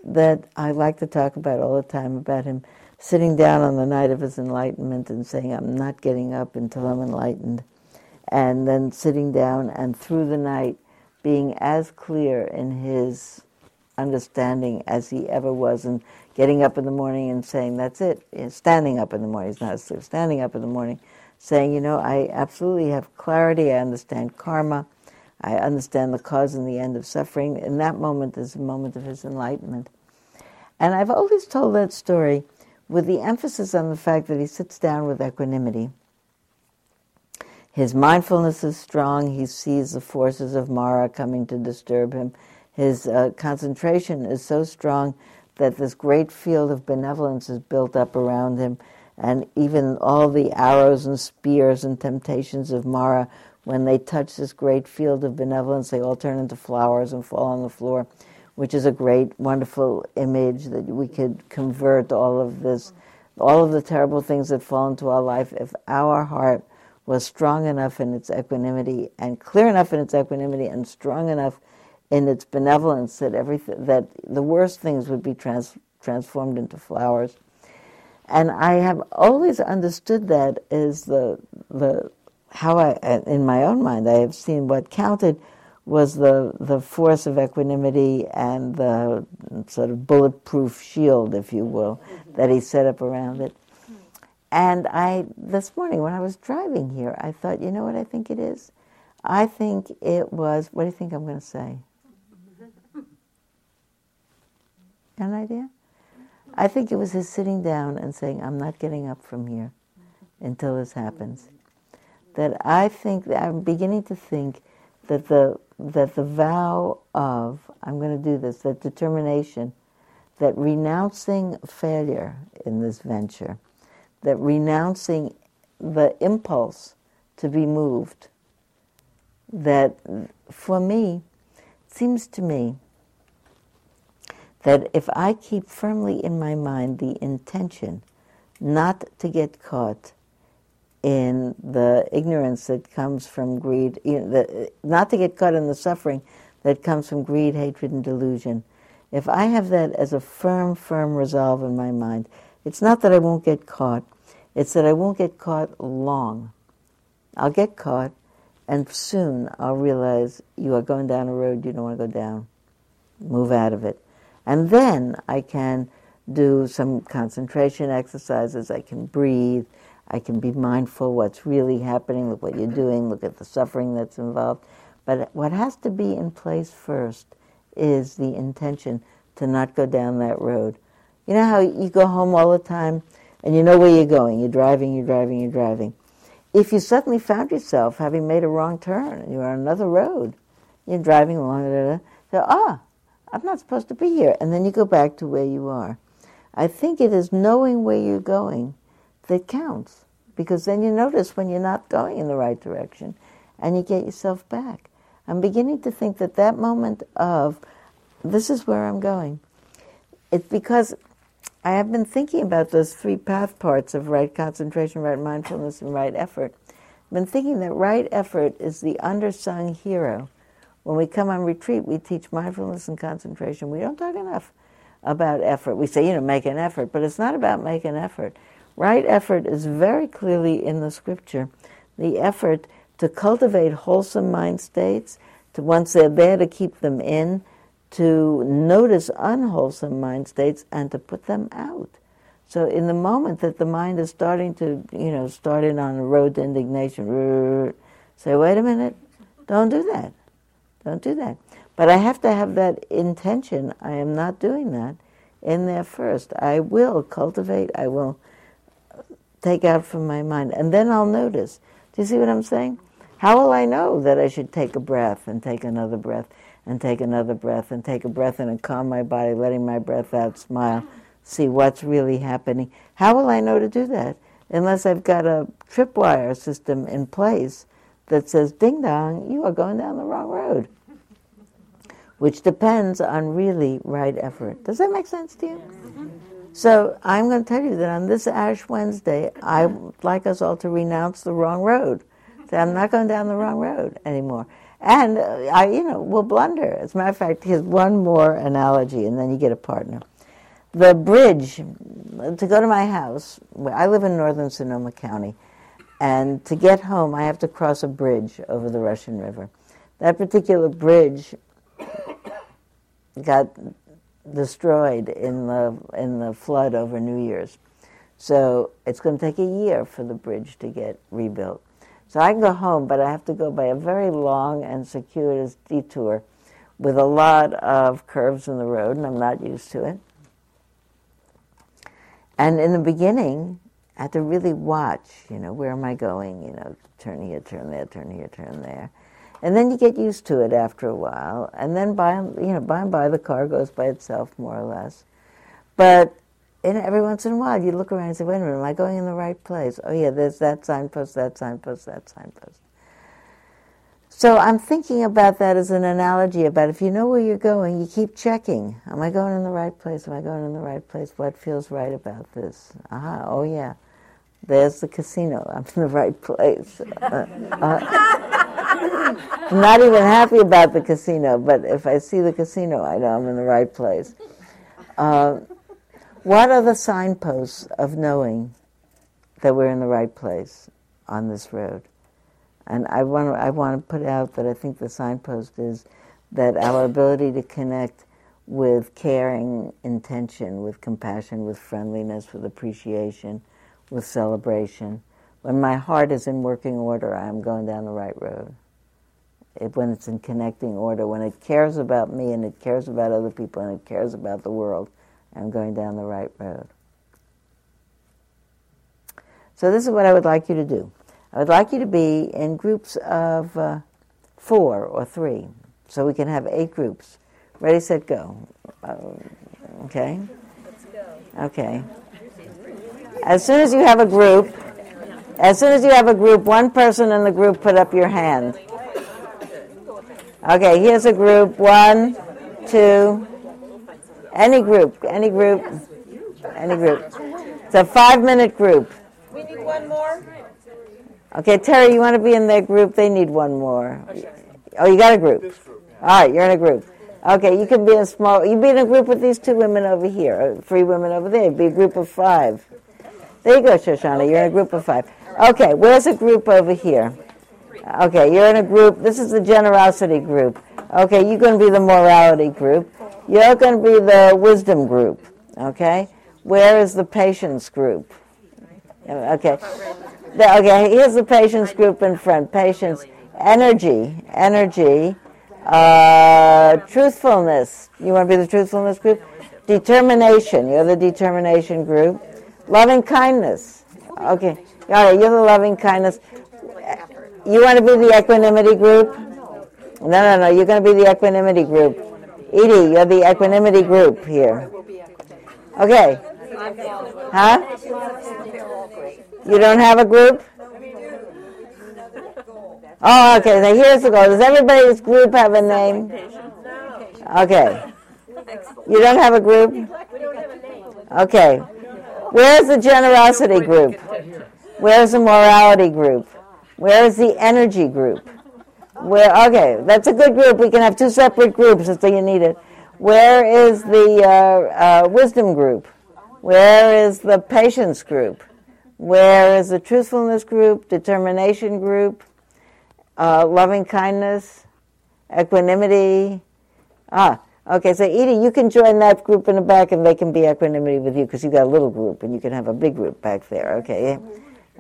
that I like to talk about all the time about him sitting down on the night of his enlightenment and saying, I'm not getting up until I'm enlightened. And then sitting down and through the night being as clear in his understanding as he ever was and getting up in the morning and saying, That's it. Standing up in the morning, he's not asleep, standing up in the morning, saying, You know, I absolutely have clarity, I understand karma, I understand the cause and the end of suffering. In that moment is a moment of his enlightenment. And I've always told that story with the emphasis on the fact that he sits down with equanimity. His mindfulness is strong. He sees the forces of Mara coming to disturb him. His uh, concentration is so strong that this great field of benevolence is built up around him. And even all the arrows and spears and temptations of Mara, when they touch this great field of benevolence, they all turn into flowers and fall on the floor which is a great, wonderful image that we could convert all of this, all of the terrible things that fall into our life, if our heart was strong enough in its equanimity and clear enough in its equanimity and strong enough in its benevolence that everything that the worst things would be trans, transformed into flowers. And I have always understood that as the the how I in my own mind I have seen what counted was the, the force of equanimity and the sort of bulletproof shield, if you will, mm-hmm. that he set up around it. And I, this morning when I was driving here, I thought, you know what I think it is? I think it was, what do you think I'm going to say? (laughs) An idea? I think it was his sitting down and saying, I'm not getting up from here until this happens. That I think, that I'm beginning to think that the that the vow of I'm going to do this, that determination, that renouncing failure in this venture, that renouncing the impulse to be moved, that for me, it seems to me that if I keep firmly in my mind the intention not to get caught in the ignorance that comes from greed, you know, the, not to get caught in the suffering that comes from greed, hatred, and delusion. If I have that as a firm, firm resolve in my mind, it's not that I won't get caught, it's that I won't get caught long. I'll get caught, and soon I'll realize you are going down a road you don't want to go down. Move out of it. And then I can do some concentration exercises, I can breathe, I can be mindful what's really happening, look what you're doing, look at the suffering that's involved. But what has to be in place first is the intention to not go down that road. You know how you go home all the time and you know where you're going. You're driving, you're driving, you're driving. If you suddenly found yourself having made a wrong turn and you're on another road, you're driving along, da, da, so, ah, I'm not supposed to be here. And then you go back to where you are. I think it is knowing where you're going that counts. Because then you notice when you're not going in the right direction and you get yourself back. I'm beginning to think that that moment of, this is where I'm going, it's because I have been thinking about those three path parts of right concentration, right mindfulness, and right effort. I've been thinking that right effort is the undersung hero. When we come on retreat, we teach mindfulness and concentration. We don't talk enough about effort. We say, you know, make an effort, but it's not about making an effort. Right effort is very clearly in the scripture. The effort to cultivate wholesome mind states, to once they're there to keep them in, to notice unwholesome mind states and to put them out. So in the moment that the mind is starting to, you know, start in on a road to indignation, say, wait a minute, don't do that. Don't do that. But I have to have that intention. I am not doing that in there first. I will cultivate, I will take out from my mind, and then I'll notice. Do you see what I'm saying? How will I know that I should take a breath and take another breath and take another breath and take a breath and calm my body, letting my breath out, smile, see what's really happening? How will I know to do that unless I've got a tripwire system in place that says, ding dong, you are going down the wrong road? Which depends on really right effort. Does that make sense to you? Mm-hmm. So I'm going to tell you that on this Ash Wednesday, I would like us all to renounce the wrong road. Say, I'm not going down the wrong road anymore. And uh, I, you know, will blunder. As a matter of fact, here's one more analogy, and then you get a partner. The bridge to go to my house. I live in northern Sonoma County, and to get home, I have to cross a bridge over the Russian River. That particular bridge got destroyed in the in the flood over New Year's. So it's going to take a year for the bridge to get rebuilt. So I can go home, but I have to go by a very long and circuitous detour with a lot of curves in the road, and I'm not used to it. And in the beginning, I had to really watch, you know, where am I going? You know, turn here, turn there, turn here, turn there. And then you get used to it after a while, and then by you know by and by the car goes by itself more or less. But in, every once in a while you look around and say, "Wait a minute, am I going in the right place?" Oh yeah, there's that signpost, that signpost, that signpost. So I'm thinking about that as an analogy about if you know where you're going, you keep checking. Am I going in the right place? Am I going in the right place? What feels right about this? Aha, oh yeah. There's the casino. (laughs) I'm in the right place. Uh, uh, I'm not even happy about the casino, but if I see the casino, I know I'm in the right place. Uh, what are the signposts of knowing that we're in the right place on this road? And I want to, I want to put out that I think the signpost is that our ability to connect with caring intention, with compassion, with friendliness, with appreciation, with celebration. When my heart is in working order, I'm going down the right road. It, when it's in connecting order, when it cares about me and it cares about other people and it cares about the world, I'm going down the right road. So, this is what I would like you to do. I would like you to be in groups of uh, four or three, so we can have eight groups. Ready, set, go. Uh, okay? Let's go. Okay. As soon as you have a group, as soon as you have a group, one person in the group put up your hand. Okay, here's a group. One, two, any group, any group, any group. It's a five minute group. We need one more? Okay, Terry, you want to be in their group? They need one more. Oh, you got a group. All right, you're in a group. Okay, you can be in a small. You be in a group with these two women over here, uh, three women over there. Be a group of five. There you go, Shoshana. You're in a group of five. Okay, where's a group over here? Okay, you're in a group. This is the generosity group. Okay, you're going to be the morality group. You're going to be the wisdom group. Okay, where is the patience group? Okay, the, okay. Here's the patience group in front. Patience, energy, energy, uh, truthfulness. You want to be the truthfulness group? Determination. You're the determination group. Loving kindness. Okay. All right, you're the loving kindness. You want to be the equanimity group? No, no, no. You're going to be the equanimity group. Edie, you're the equanimity group here. Okay. Huh? You don't have a group? Oh, okay. So here's the goal. Does everybody's group have a name? Okay. You don't have a group? Okay. Where's the generosity group? Where's the morality group? Where is the energy group? Where? Okay, that's a good group. We can have two separate groups if you need it. Where is the uh, uh, wisdom group? Where is the patience group? Where is the truthfulness group? Determination group? Uh, loving kindness? Equanimity? Ah, Okay, so Edie, you can join that group in the back, and they can be equanimity with you because you got a little group, and you can have a big group back there. Okay,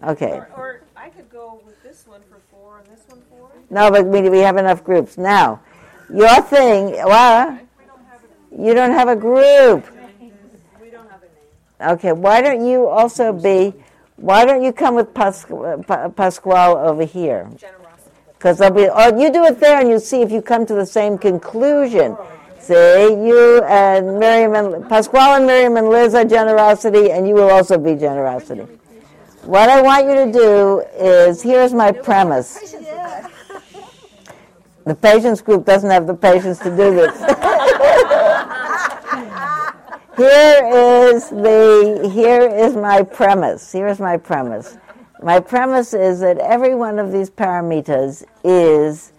okay. Or, or I could go with this one for four and this one for? No, but we, we have enough groups now. Your thing, well, you don't have a group. We don't have a name. Okay, why don't you also be? Why don't you come with Pasqu- Pa- Pasquale over here? Generosity. Because they'll be, or you do it there and you see if you come to the same conclusion. See, you and Miriam and Pasquale and Miriam and Liz are generosity, and you will also be generosity. What I want you to do is here's my premise. The patience group doesn't have the patience to do this. (laughs) here is the here is my premise. Here is my premise. My premise is that every one of these paramitas is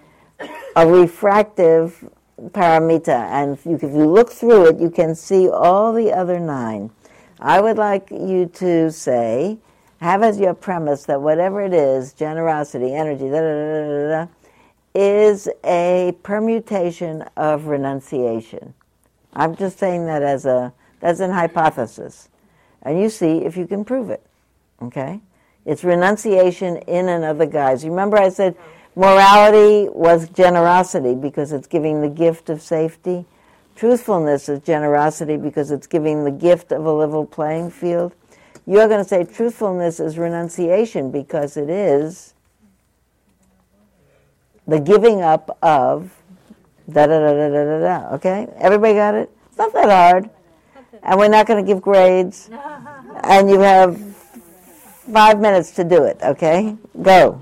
a refractive paramita, and if you, if you look through it, you can see all the other nine. I would like you to say, have as your premise that whatever it is, generosity, energy, da da da da is a permutation of renunciation. I'm just saying that as a that's an hypothesis, and you see if you can prove it. Okay, it's renunciation in another guise. Remember, I said morality was generosity because it's giving the gift of safety. Truthfulness is generosity because it's giving the gift of a level playing field. You're going to say truthfulness is renunciation because it is the giving up of da da da da da da da. Okay, everybody got it? It's not that hard, and we're not going to give grades, (laughs) and you have five minutes to do it. Okay, go.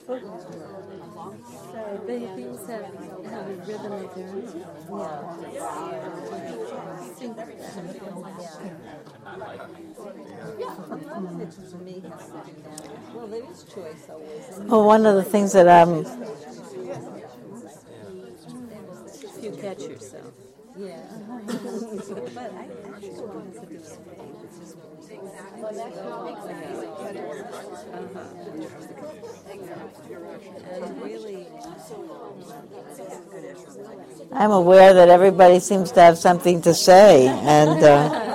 So babies have, have a rhythm of their own. Well, there is choice always. Well, one of the things that um, If you catch yourself. Yeah. (laughs) But I actually want to do I'm aware that everybody seems to have something to say, and uh,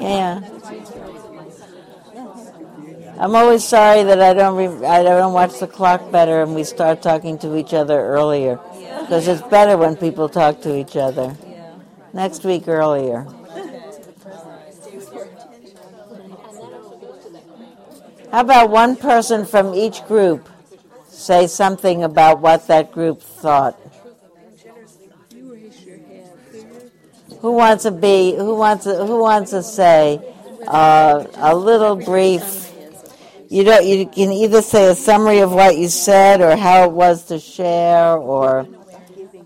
yeah. I'm always sorry that I don't re- I don't watch the clock better and we start talking to each other earlier because it's better when people talk to each other. Next week earlier. How about one person from each group say something about what that group thought? Who wants to be? Who wants? To, who wants to say uh, a little brief? You don't. You can either say a summary of what you said, or how it was to share, or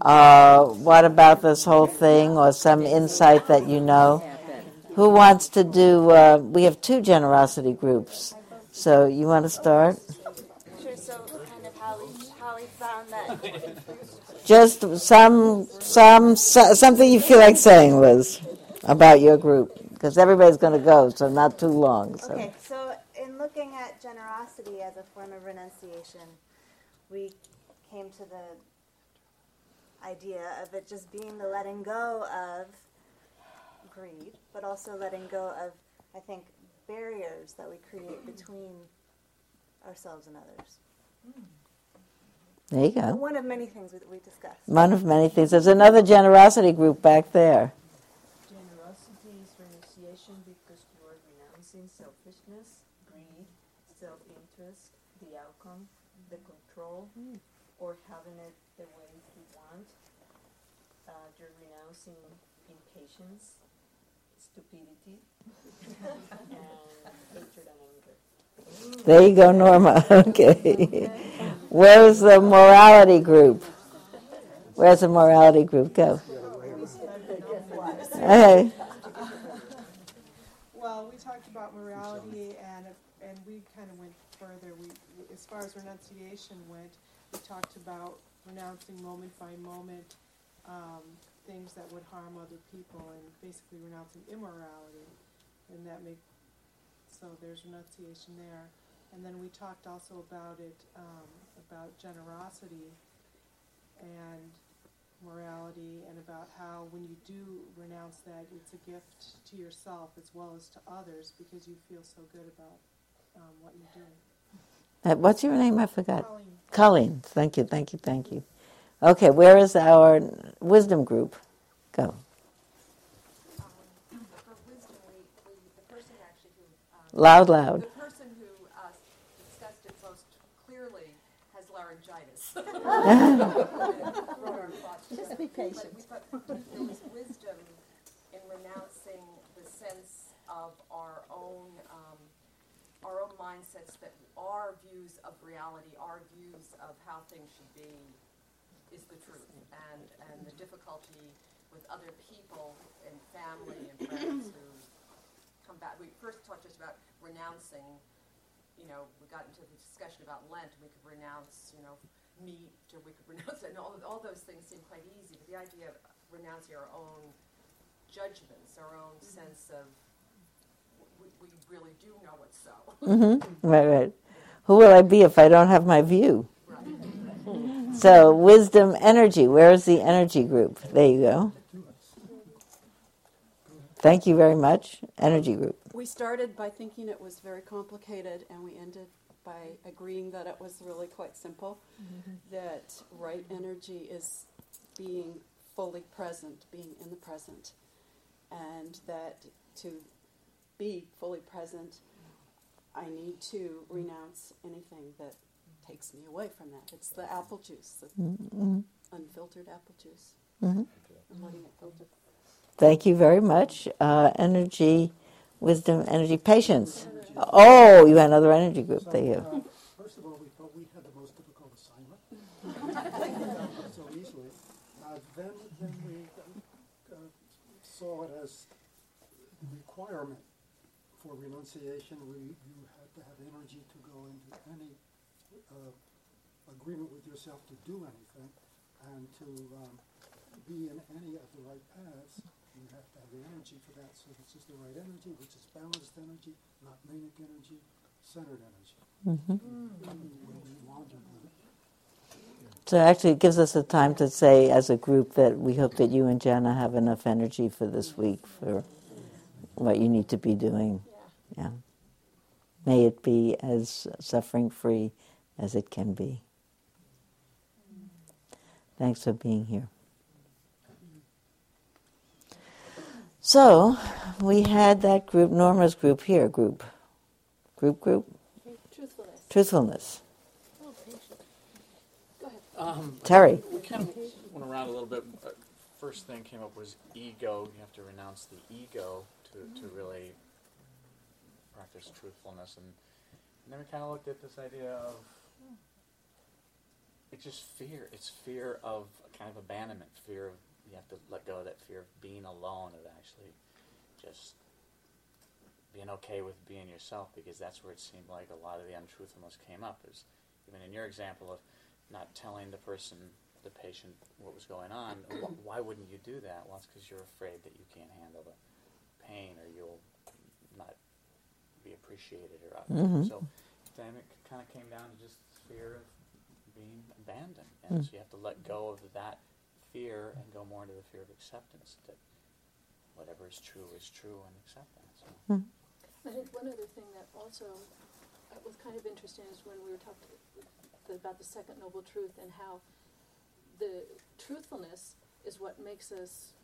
uh, what about this whole thing, or some insight that you know. Who wants to do? Uh, we have two generosity groups, so you want to start? Sure, so kind of how we, how we found that Just some, some, so- something you feel like saying, Liz, about your group, because everybody's going to go, so not too long. So. Okay, so in looking at generosity as a form of renunciation, we came to the idea of it just being the letting go of greed, but also letting go of, I think, barriers that we create between ourselves and others. There you go. One of many things that we discussed. One of many things. There's another generosity group back there. Generosity is renunciation because you are renouncing selfishness, greed, self-interest, the outcome, the control, or having it the way you want. Uh, you're renouncing impatience, stupidity, (laughs) and hatred and anger. There you go, Norma. (laughs) Okay. Where's the morality group? Where's the morality group? Go. Hey. Well, we talked about morality and, and we kind of went further. We, as far as renunciation went, we talked about renouncing moment by moment, um, things that would harm other people and basically renouncing immorality. And that make, so there's renunciation there. And then we talked also about it, um, about generosity and morality and about how when you do renounce that, it's a gift to yourself as well as to others because you feel so good about um, what you're doing. Uh, What's your name? I forgot. Colleen. Colleen. Thank you, thank you, thank you. Okay, where is our wisdom group? Go. For wisdom, we, we, the person actually who, um, Loud, loud. the person who uh, discussed it most clearly has laryngitis. (laughs) just be patient. But, but there was wisdom in renouncing the sense of our own, um, our own mindsets that our views of reality, our views of how things should be, is the truth. And, and the difficulty with other people and family and friends who come back. We first talked just about renouncing, you know, we got into the discussion about Lent, we could renounce, you know, meat, or we could (laughs) renounce, it, and all, all those things seem quite easy, but the idea of renouncing our own judgments, our own sense of, we, we really do know what's so. hmm (laughs) Right, right. Who will I be if I don't have my view? Right. So, wisdom energy. Where is the energy group? There you go. Thank you very much. Energy group. We started by thinking it was very complicated, and we ended by agreeing that it was really quite simple. That right energy is being fully present, being in the present, and that to be fully present, I need to renounce anything that takes me away from that. It's the apple juice, the Mm-hmm. unfiltered apple juice. Mhm. I'm letting it filter. Thank you very much. Uh, energy, wisdom, energy, patience. Oh, you had another energy group. There you. First of all, we thought we had the most difficult assignment. (laughs) so easily. Uh, then, then we uh, saw it as requirement for renunciation. We, you had to have energy to go into any uh, agreement with yourself to do anything and to um, be in any of the right paths. You have to have the energy for that. So this is the right energy, which is balanced energy, not manic energy, centered energy. Mhm. When we wander with it. So actually, it gives us a time to say, as a group, that we hope that you and Jana have enough energy for this week for what you need to be doing. Yeah. May it be as suffering free as it can be. Thanks for being here. So, we had that group, Norma's group here, group. Group, group? Truthfulness. Truthfulness. Oh. Go ahead. Um, Terry. We kind of went around a little bit. Uh, First thing came up was ego. You have to renounce the ego to, to really practice truthfulness. And, and then we kind of looked at this idea of it's just fear. It's fear of kind of abandonment. Fear of you have to let go of that fear of being alone, of actually just being okay with being yourself, because that's where it seemed like a lot of the untruthfulness came up. Is even in your example of not telling the person, the patient, what was going on. wh- (clears throat) why wouldn't you do that? Well, it's because you're afraid that you can't handle the pain, or you'll not be appreciated, or Mhm. so. Then it kind of came down to just fear of being abandoned, and Mm. so you have to let go of that fear and go more into the fear of acceptance that whatever is true is true and accept that. So. Mm. I think one other thing that also uh, was kind of interesting is when we were talking about the second noble truth and how the truthfulness is what makes us,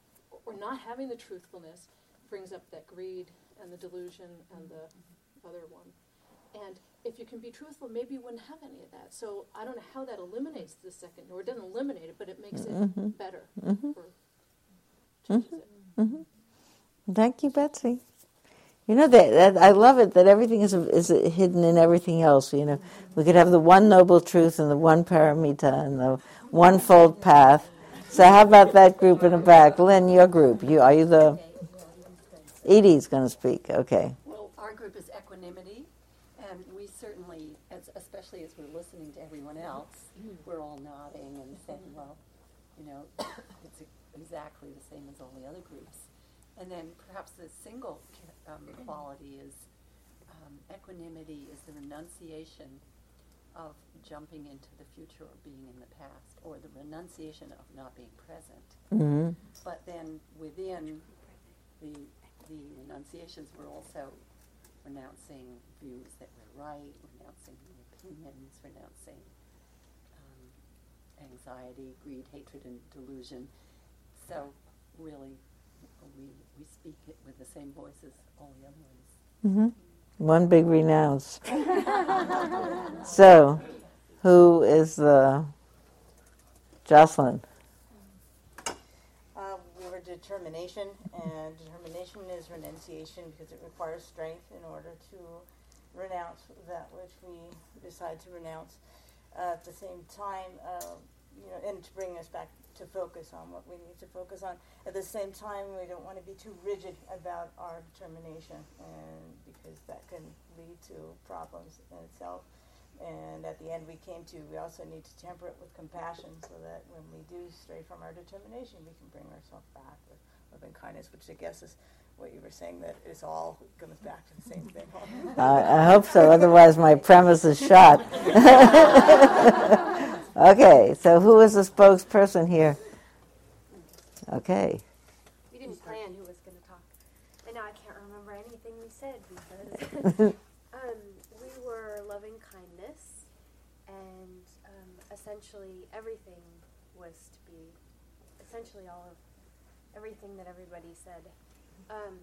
or not having the truthfulness brings up that greed and the delusion and the other one. And if you can be truthful, maybe you wouldn't have any of that. So I don't know how that eliminates the second, or it doesn't eliminate it, but it makes it Mhm. better. Mhm. Or changes it. hmm Thank you, Betsy. You know that, that I love it that everything is is hidden in everything else. You know, we could have the one noble truth and the one paramita and the one fold path. So how about that group in the back, Lynn? Your group. You are you the? Edie's going to speak. Okay. Well, our group is equanimity, and we certainly, as, especially as we're listening to everyone else, we're all nodding and saying, well, you know, (coughs) it's exactly the same as all the other groups. And then perhaps the single um, quality is um, equanimity is the renunciation of jumping into the future or being in the past, or the renunciation of not being present. Mhm. But then within the the renunciations, we're also renouncing views that were right, renouncing opinions, renouncing um, anxiety, greed, hatred, and delusion. So really, we we speak it with the same voice as all the other ones. hmm One big renounce. (laughs) so, who is the Jocelyn? Determination, and determination is renunciation because it requires strength in order to renounce that which we decide to renounce. Uh, at the same time, uh, you know, and to bring us back to focus on what we need to focus on. At the same time, we don't want to be too rigid about our determination, and because that can lead to problems in itself. And at the end, we came to we also need to temper it with compassion, so that when we do stray from our determination, we can bring ourselves back with love and kindness, which I guess is what you were saying that it's all comes back to the same thing. (laughs) I, I hope so. Otherwise, my premise is shot. (laughs) okay, so who is the spokesperson here? Okay. We didn't plan who was going to talk. And now I can't remember anything we said because (laughs) um, we were loving kindness, and um, essentially everything was to be essentially all of everything that everybody said. Um,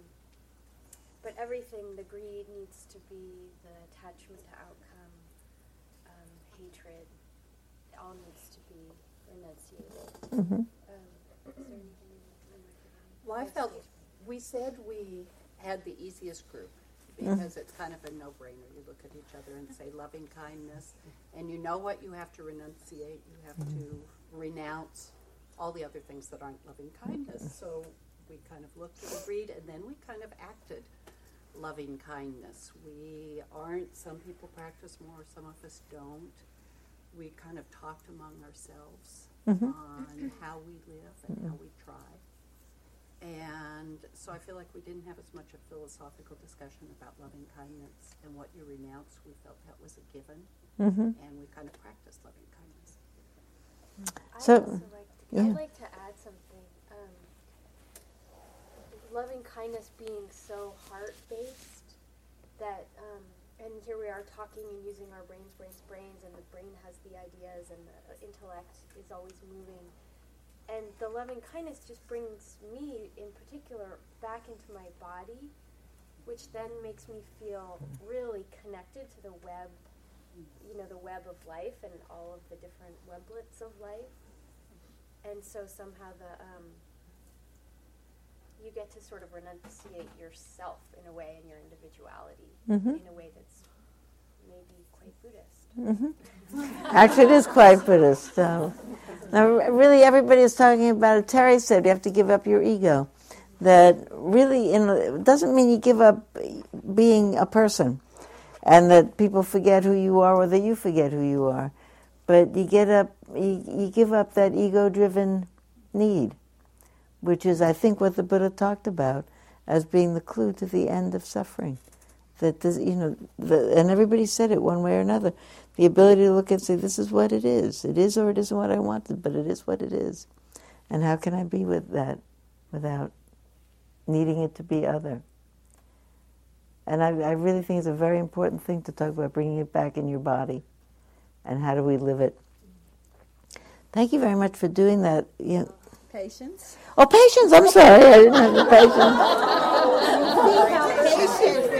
but everything, the greed needs to be, the attachment to outcome, um, hatred, it all needs to be renunciated. Mhm. Um, is there anything you might add? Well, I felt, we said we had the easiest group Mm-hmm. Because it's kind of a no-brainer. You look at each other and say loving kindness, and you know what you have to renunciate. You have to renounce all the other things that aren't loving kindness. So we kind of looked and agreed, and then we kind of acted loving kindness. We aren't, some people practice more, some of us don't. We kind of talked among ourselves Mhm. on how we live and how we try. And so I feel like we didn't have as much of a philosophical discussion about loving kindness and what you renounce. We felt that was a given, Mhm. and we kind of practiced loving kindness. I'd So- like to, yeah. I'd like to add something. Um, loving kindness being so heart based that, um, and here we are talking and using our brains, brains, brains, and the brain has the ideas and the intellect is always moving. And the loving kindness just brings me, in particular, back into my body, which then makes me feel really connected to the web you know the web of life and all of the different weblets of life and so somehow the um, you get to sort of renunciate yourself in a way and your individuality Mhm. in a way that's maybe Mhm. Actually, it is quite Buddhist. So, now, really, everybody is talking about it. Terry said you have to give up your ego. That really, in doesn't mean you give up being a person, and that people forget who you are, or that you forget who you are. But you get up, you, you give up that ego-driven need, which is, I think, what the Buddha talked about as being the clue to the end of suffering that this, you know, the, and everybody said it one way or another. The ability to look and say, "This is what it is. It is, or it isn't what I wanted, but it is what it is." And how can I be with that without needing it to be other? And I, I really think it's a very important thing to talk about bringing it back in your body, and how do we live it. Thank you very much for doing that. Yeah. Patience. Oh, patience! I'm sorry, I didn't have the patience. (laughs)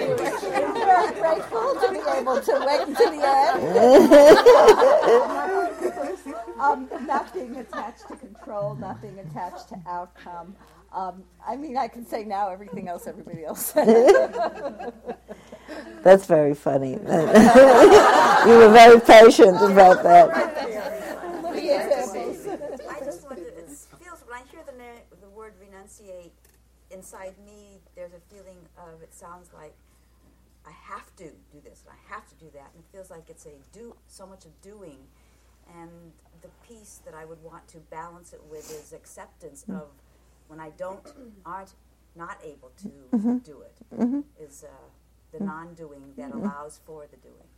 Very grateful to be able to wait until the end. (laughs) um, not being attached to control, not being attached to outcome. Um, I mean, I can say now everything else everybody else said. (laughs) That's very funny. (laughs) you were very patient about that. I just wanted, it feels, when I hear the, na- the word renunciate, inside me, there's a feeling of, it sounds like, I have to do this, and I have to do that, and it feels like it's a do, so much of doing, and the piece that I would want to balance it with is acceptance Mm. of when I don't, (clears throat) aren't, not able to Mhm. do it, Mhm. is uh, the Mm. non-doing that Mhm. allows for the doing.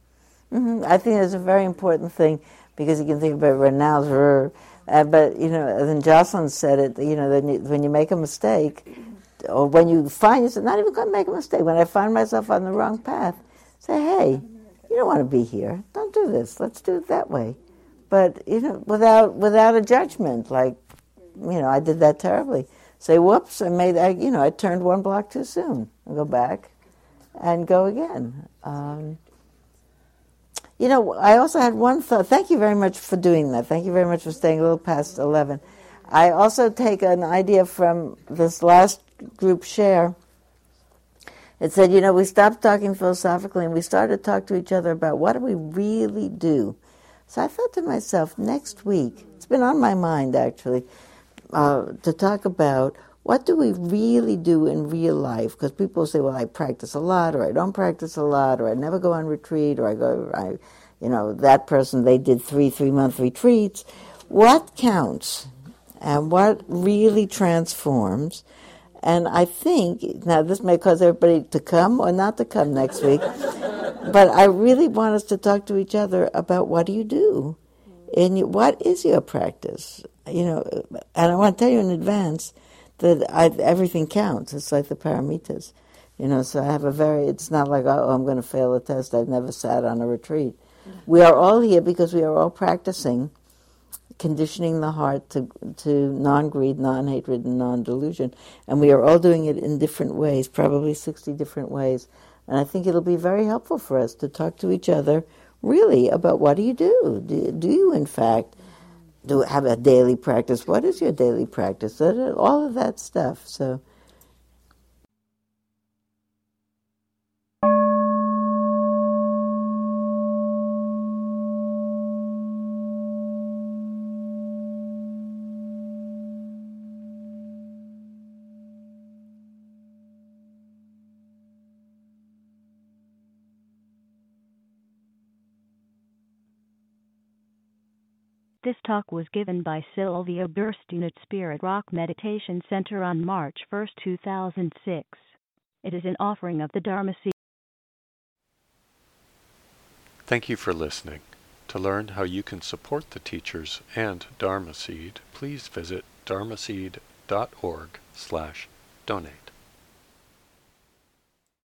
hmm I think that's a very important thing because you can think about renounce, rrr, uh, but you know, then Jocelyn said it. You know, then you, when you make a mistake, or when you find yourself not even going to make a mistake, when I find myself on the wrong path, say, "Hey, you don't want to be here. Don't do this. Let's do it that way." But you know, without without a judgment, like you know, I did that terribly. Say, "Whoops! I made. I, you know, I turned one block too soon." And go back, and go again. Um, you know, I also had one thought. Thank you very much for doing that. Thank you very much for staying a little past 11. I also take an idea from this last group share. It said, you know, we stopped talking philosophically and we started to talk to each other about what do we really do. So I thought to myself, next week, it's been on my mind actually, uh, to talk about what do we really do in real life? Because people say, well, I practice a lot, or I don't practice a lot, or I never go on retreat, or I go, I, you know, that person, they did three three month retreats. What counts? And what really transforms? And I think, now this may cause everybody to come or not to come next week, but I really want us to talk to each other about what do you do? And what is your practice? You know, and I want to tell you in advance that I, everything counts. It's like the paramitas, you know. So I have a very. It's not like oh, I'm going to fail a test. I've never sat on a retreat. We are all here because we are all practicing conditioning the heart to, to non greed, non hatred, and non delusion. And we are all doing it in different ways, probably 60 different ways. And I think it'll be very helpful for us to talk to each other really about what do you do? Do, do you, in fact, do have a daily practice? What is your daily practice? All of that stuff. So. This talk was given by Sylvia Boorstein at Spirit Rock Meditation Center on March 1, 2006. It is an offering of the Dharma Seed. Thank you for listening. To learn how you can support the teachers and Dharma Seed, please visit dharmaseed.org slash donate.